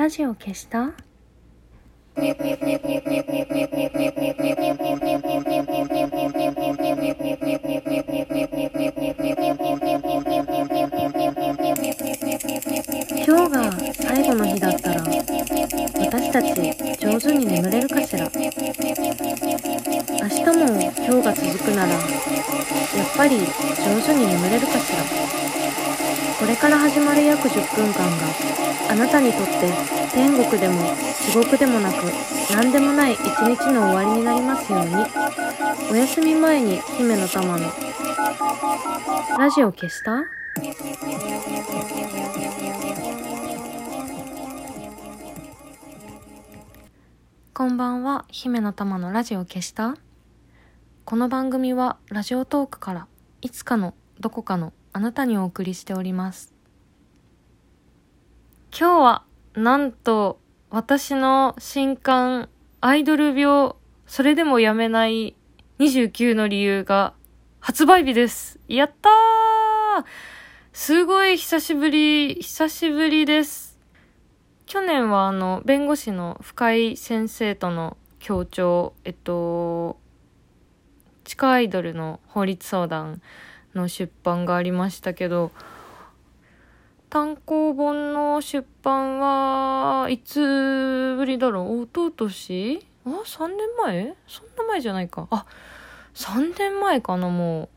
ラジオ消した？今日が最後の日だったら私たち上手に眠れるかしら？明日も今日が続くならやっぱり上手に眠れるかしら？これから始まる約10分間があなたにとって天国でも地獄でもなく何でもない一日の終わりになりますように。お休み前に姫の玉の。ラジオ消した？こんばんは、姫の玉のラジオ消した？この番組はラジオトークからいつかのどこかのあなたにお送りしております。今日はなんと私の新刊アイドル病それでもやめない29の理由が発売日です。やったーすごい久しぶり、久しぶりです。去年はあの、弁護士の深井先生との協調、えっと、地下アイドルの法律相談の出版がありましたけど、単行本の出版はいつぶりだろう？おととし？あ ?3 年前？そんな前じゃないか。あ、3年前かなもう。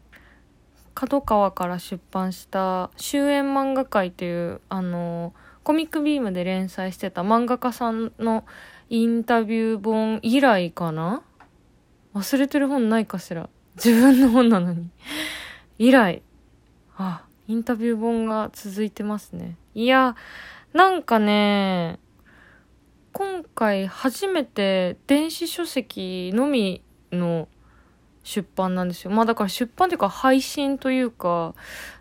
角川から出版した終焉漫画界という、あの、コミックビームで連載してた漫画家さんのインタビュー本以来かな？忘れてる本ないかしら自分の本なのに。以来。あ、インタビュー本が続いてますね。いや、なんかね、今回初めて電子書籍のみの出版なんですよ。まあだから出版っていうか配信というか、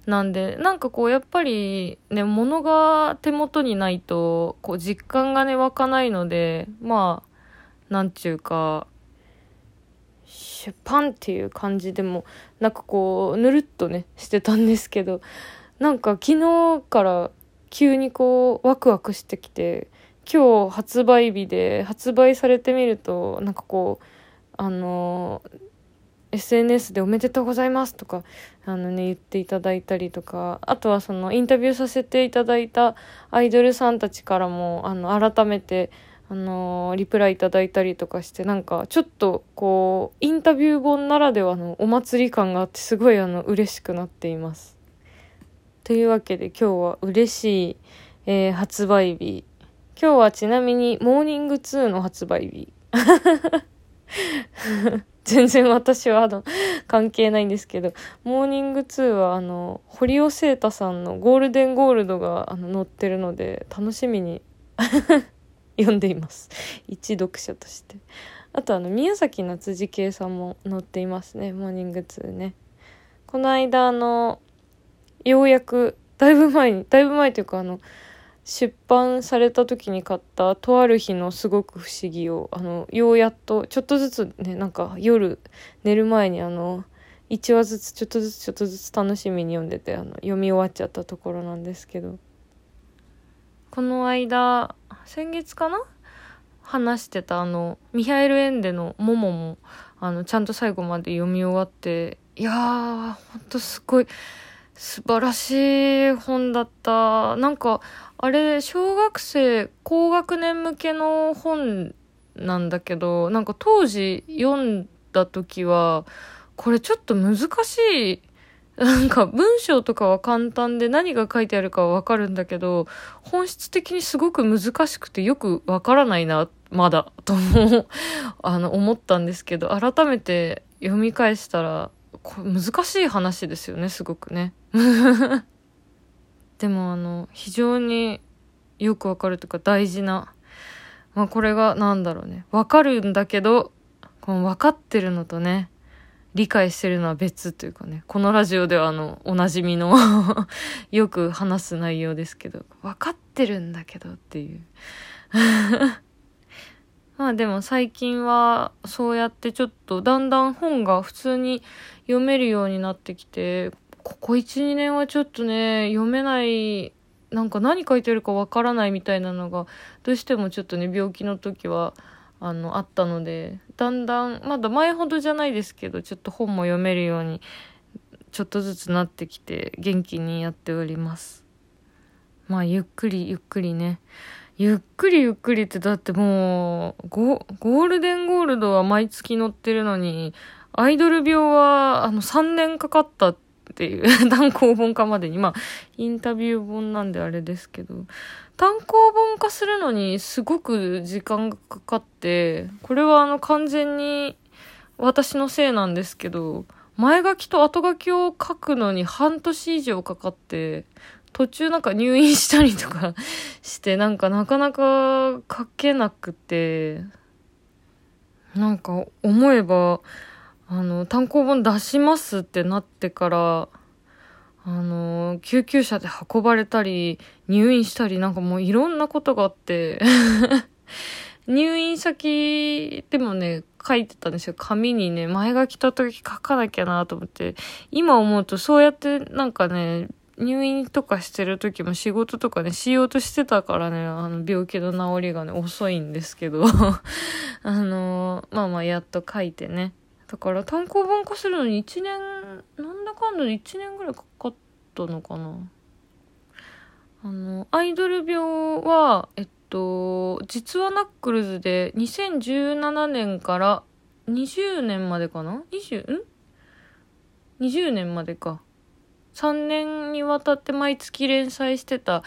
なんで、なんかこうやっぱりね、物が手元にないと、こう実感がね、湧かないので、まあ、なんちゅうか、出版っていう感じでも、なんかこう、ぬるっとね、してたんですけど、なんか昨日から急にこう、ワクワクしてきて、今日発売日で、発売されてみると、なんかこう、あの SNS でおめでとうございますとか、あのね、言っていただいたりとか、あとはそのインタビューさせていただいたアイドルさんたちからも、あの、改めて、あのリプライいただいたりとかして、なんか、ちょっと、こう、インタビュー本ならではのお祭り感があって、すごいあの、嬉しくなっています。というわけで今日は嬉しい、えー発売日。今日はちなみに、モーニング2の発売日。全然私はあの、関係ないんですけど、モーニング2はあの、堀尾聖太さんのゴールデンゴールドがあの載ってるので、楽しみに 読んでいます。一読者として。あとあの、宮崎夏次圭さんも載っていますね、モーニング2ね。この間あの、ようやく、だいぶ前に、だいぶ前というかあの、出版された時に買ったとある日のすごく不思議をあのようやっとちょっとずつねなんか夜寝る前にあの1話ずつちょっとずつちょっとずつ楽しみに読んでてあの読み終わっちゃったところなんですけどこの間先月かな？話してたあのミハエル・エンデの「モモも」あのちゃんと最後まで読み終わっていやーほんとすごい素晴らしい本だったなんかあれ、小学生、高学年向けの本なんだけど、なんか当時読んだ時は、これちょっと難しい。なんか文章とかは簡単で何が書いてあるかはわかるんだけど、本質的にすごく難しくてよくわからないな、まだ、とも、あの、思ったんですけど、改めて読み返したら、こ難しい話ですよね、すごくね。でもあの、非常によくわかるというか大事な、まあこれがなんだろうね。わかるんだけど、この分かってるのとね、理解してるのは別というかね、このラジオではあの、おなじみの よく話す内容ですけど、分かってるんだけどっていう。まあでも最近はそうやってちょっとだんだん本が普通に読めるようになってきて、ここ1、2年はちょっとね、読めないなんか何書いてるかわからないみたいなのがどうしてもちょっとね病気の時はあのあったのでだんだんまだ前ほどじゃないですけどちょっと本も読めるようにちょっとずつなってきて元気にやっております。まあゆっくりゆっくりね。ゆっくりゆっくりってだってもうゴールデンゴールドは毎月載ってるのにアイドル病はあの3年かかったってっていう 単行本化までに、まあ、インタビュー本なんであれですけど、単行本化するのにすごく時間がかかって、これはあの完全に私のせいなんですけど、前書きと後書きを書くのに半年以上かかって、途中なんか入院したりとか してなんかなかなか書けなくて、なんか思えば、あの、単行本出しますってなってから、あの、救急車で運ばれたり、入院したり、なんかもういろんなことがあって 入院先でもね、書いてたんですよ。紙にね、前書きと時書かなきゃなと思って。今思うとそうやってなんかね、入院とかしてる時も仕事とかね、しようとしてたからね、あの、病気の治りがね、遅いんですけど あのまあまあ、やっと書いてね。だから単行本化するのに1年なんだかんだで1年ぐらいかかったのかなあのアイドル病はえっと実はナックルズで2017年から20年までかな ?20? ん ?20 年までか。3年にわたって毎月連載してた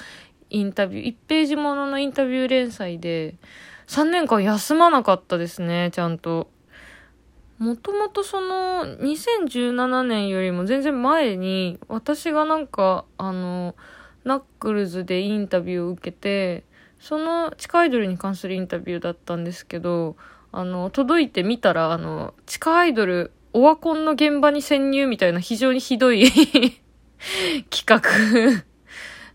インタビュー、1ページもののインタビュー連載で、3年間休まなかったですね、ちゃんと。もともとその2017年よりも全然前に私がなんかあのナックルズでインタビューを受けてその地下アイドルに関するインタビューだったんですけどあの届いてみたらあの地下アイドルオワコンの現場に潜入みたいな非常にひどい 企画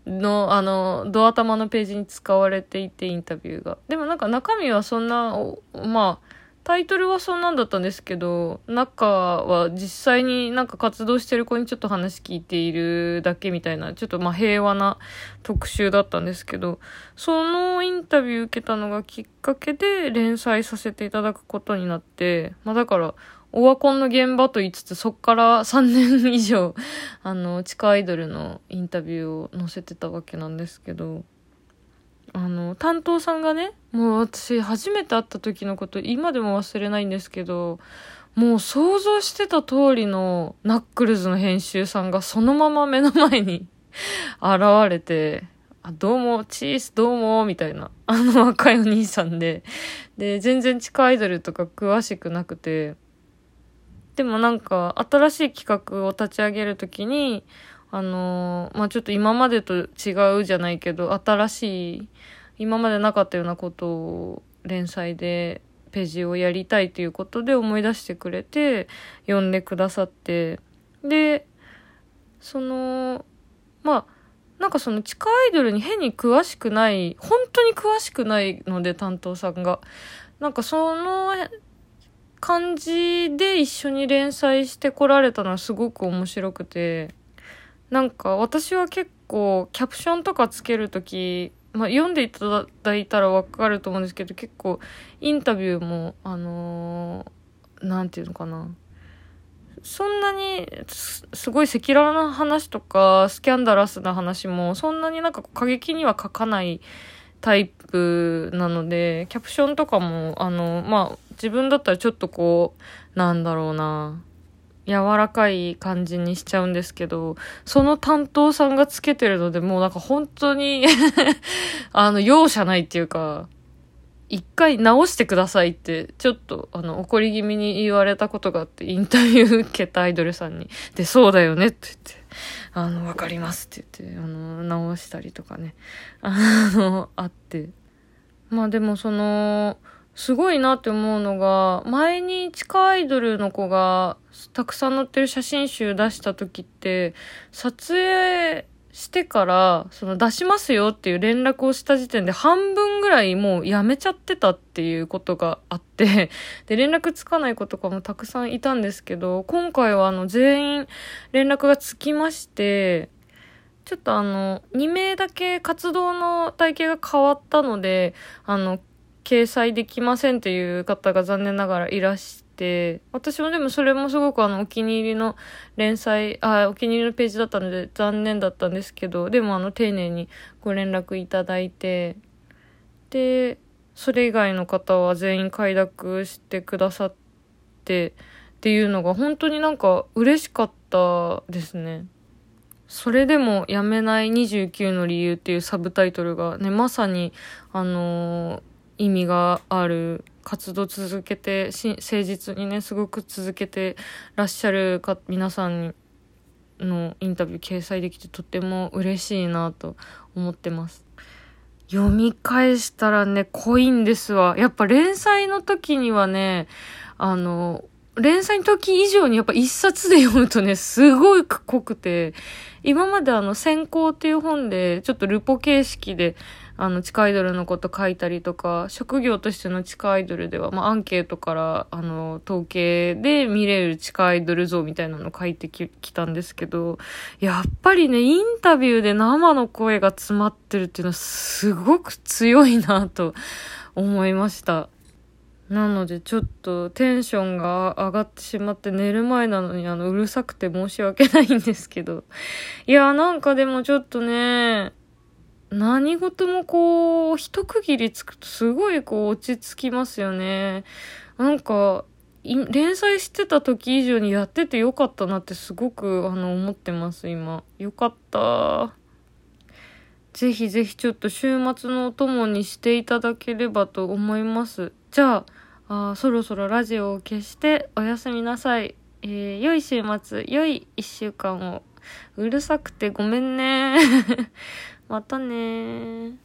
の、あの、ドア玉のページに使われていて、インタビューが。でもなんか中身はそんな、まあ、タイトルはそんなんだったんですけど、中は実際になんか活動してる子にちょっと話聞いているだけみたいな、ちょっとまあ平和な特集だったんですけど、そのインタビュー受けたのがきっかけで連載させていただくことになって、まあだから、オワコンの現場と言いつつ、そっから3年以上、あの、地下アイドルのインタビューを載せてたわけなんですけど、あの、担当さんがね、もう私初めて会った時のこと今でも忘れないんですけど、もう想像してた通りのナックルズの編集さんがそのまま目の前に 現れて、あ、どうも、チースどうも、みたいな、あの若いお兄さんで、で、全然地下アイドルとか詳しくなくて、でもなんか新しい企画を立ち上げるときに、あのー、まあ、ちょっと今までと違うじゃないけど、新しい、今までなかったようなことを連載でページをやりたいということで思い出してくれて、読んでくださって、で、その、まあ、なんかその地下アイドルに変に詳しくない、本当に詳しくないので担当さんが。なんかその感じで一緒に連載してこられたのはすごく面白くて、なんか私は結構キャプションとかつけるとき、まあ、読んでいただいたらわかると思うんですけど結構インタビューもあのー、なんていうのかな。そんなにすごい赤裸々な話とかスキャンダラスな話もそんなになんか過激には書かないタイプなのでキャプションとかもあのまあ自分だったらちょっとこうなんだろうな。柔らかい感じにしちゃうんですけど、その担当さんがつけてるので、もうなんか本当に あの、容赦ないっていうか、一回直してくださいって、ちょっと、あの、怒り気味に言われたことがあって、インタビュー受けたアイドルさんに。で、そうだよねって言って、あの、わかりますって言って、あの、直したりとかね、あの、あって。まあでもその、すごいなって思うのが、前に地下アイドルの子がたくさん載ってる写真集出した時って、撮影してから、その出しますよっていう連絡をした時点で半分ぐらいもうやめちゃってたっていうことがあって、で、連絡つかない子とかもたくさんいたんですけど、今回はあの全員連絡がつきまして、ちょっとあの、2名だけ活動の体系が変わったので、あの、掲載できませんという方が残念ながらいらして、私もでもそれもすごくあの、お気に入りの連載、あ、お気に入りのページだったので残念だったんですけど、でもあの、丁寧にご連絡いただいて、で、それ以外の方は全員快諾してくださって、っていうのが本当になんか嬉しかったですね。それでもやめない29の理由っていうサブタイトルがね、まさに、あのー、意味がある活動続けて、し誠実にね、すごく続けてらっしゃるか、皆さんのインタビュー掲載できてとても嬉しいなと思ってます。読み返したらね、濃いんですわ。やっぱ連載の時にはね、あの、連載の時以上にやっぱ一冊で読むとね、すごい濃くて、今まであの、先行っていう本で、ちょっとルポ形式で、あの、地下アイドルのこと書いたりとか、職業としての地下アイドルでは、まあ、アンケートから、あの、統計で見れる地下アイドル像みたいなの書いてきたんですけど、やっぱりね、インタビューで生の声が詰まってるっていうのは、すごく強いなと 思いました。なのでちょっとテンションが上がってしまって寝る前なのにあのうるさくて申し訳ないんですけど。いや、なんかでもちょっとね、何事もこう、一区切りつくとすごいこう落ち着きますよね。なんか、連載してた時以上にやっててよかったなってすごくあの思ってます、今。よかった。ぜひぜひちょっと週末のお供にしていただければと思います。じゃあ、あそろそろラジオを消しておやすみなさい。えー、良い週末、良い一週間を。うるさくてごめんね。またね